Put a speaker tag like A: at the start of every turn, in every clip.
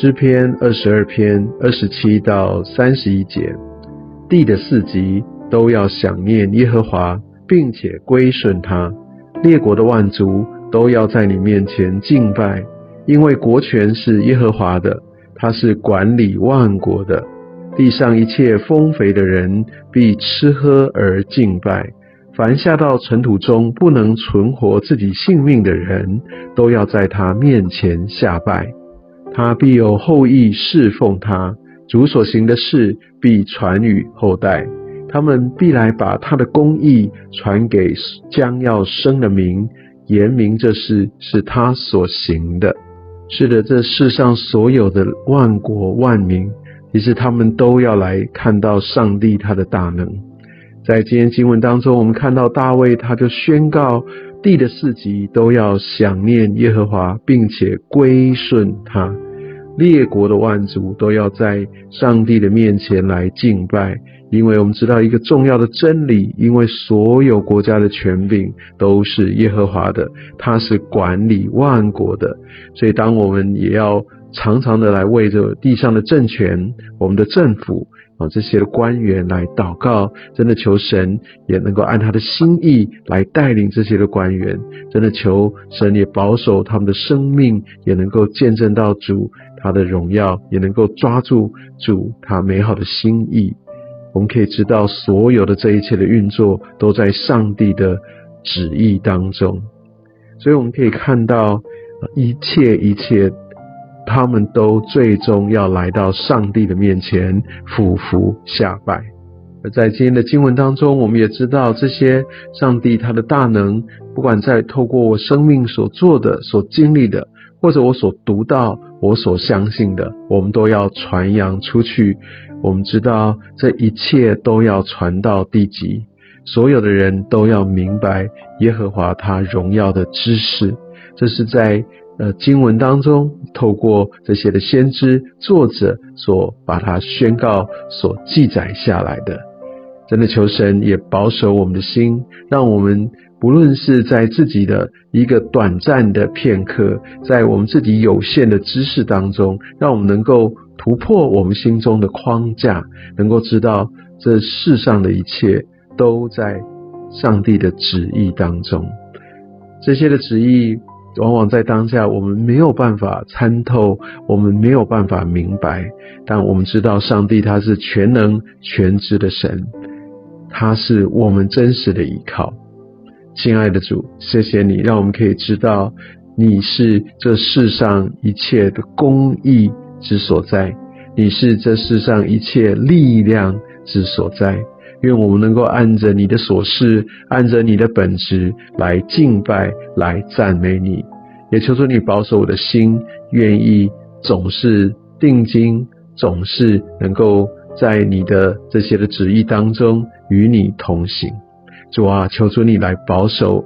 A: 诗篇二十二篇二十七到三十一节，地的四极都要想念耶和华，并且归顺他；列国的万族都要在你面前敬拜，因为国权是耶和华的，他是管理万国的。地上一切丰肥的人必吃喝而敬拜。凡下到尘土中不能存活自己性命的人，都要在他面前下拜。他必有后裔侍奉他，主所行的事必传于后代。他们必来把他的公义传给将要生的民，言明这事是他所行的。是的，这世上所有的万国万民，其实他们都要来看到上帝他的大能。在今天经文当中，我们看到大卫他就宣告地的四极都要想念耶和华，并且归顺他；列国的万族都要在上帝的面前来敬拜，因为我们知道一个重要的真理：因为所有国家的权柄都是耶和华的，他是管理万国的。所以，当我们也要常常的来为着地上的政权、我们的政府。啊，这些的官员来祷告，真的求神也能够按他的心意来带领这些的官员，真的求神也保守他们的生命，也能够见证到主他的荣耀，也能够抓住主他美好的心意。我们可以知道，所有的这一切的运作都在上帝的旨意当中，所以我们可以看到一切一切。他们都最终要来到上帝的面前俯伏下拜。而在今天的经文当中，我们也知道这些上帝他的大能，不管在透过我生命所做的、所经历的，或者我所读到、我所相信的，我们都要传扬出去。我们知道这一切都要传到地极，所有的人都要明白耶和华他荣耀的知识。这是在。呃，经文当中透过这些的先知作者所把它宣告、所记载下来的，真的求神也保守我们的心，让我们不论是在自己的一个短暂的片刻，在我们自己有限的知识当中，让我们能够突破我们心中的框架，能够知道这世上的一切都在上帝的旨意当中，这些的旨意。往往在当下，我们没有办法参透，我们没有办法明白，但我们知道上帝他是全能全知的神，他是我们真实的依靠。亲爱的主，谢谢你，让我们可以知道你是这世上一切的公义之所在，你是这世上一切力量之所在。愿我们能够按着你的所示，按着你的本质来敬拜，来赞美你。也求主你保守我的心，愿意总是定睛，总是能够在你的这些的旨意当中与你同行。主啊，求主你来保守，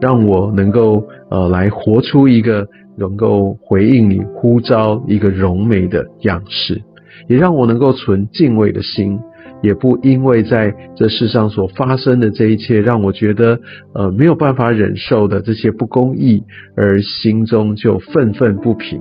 A: 让我能够呃来活出一个能够回应你呼召一个荣美的样式，也让我能够存敬畏的心。也不因为在这世上所发生的这一切，让我觉得呃没有办法忍受的这些不公义，而心中就愤愤不平。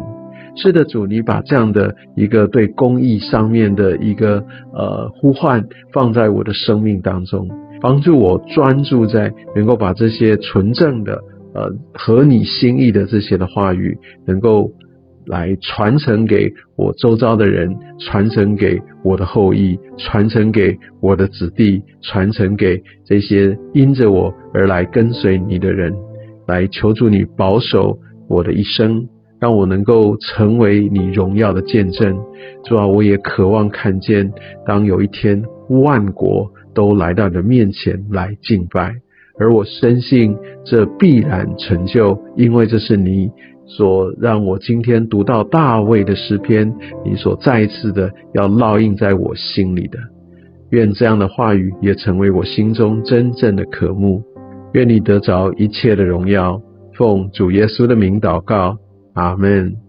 A: 是的，主，你把这样的一个对公义上面的一个呃呼唤放在我的生命当中，帮助我专注在能够把这些纯正的呃合你心意的这些的话语能够。来传承给我周遭的人，传承给我的后裔，传承给我的子弟，传承给这些因着我而来跟随你的人，来求助你保守我的一生，让我能够成为你荣耀的见证。主啊，我也渴望看见，当有一天万国都来到你的面前来敬拜，而我深信这必然成就，因为这是你。所让我今天读到大卫的诗篇，你所再一次的要烙印在我心里的，愿这样的话语也成为我心中真正的渴慕。愿你得着一切的荣耀，奉主耶稣的名祷告，阿门。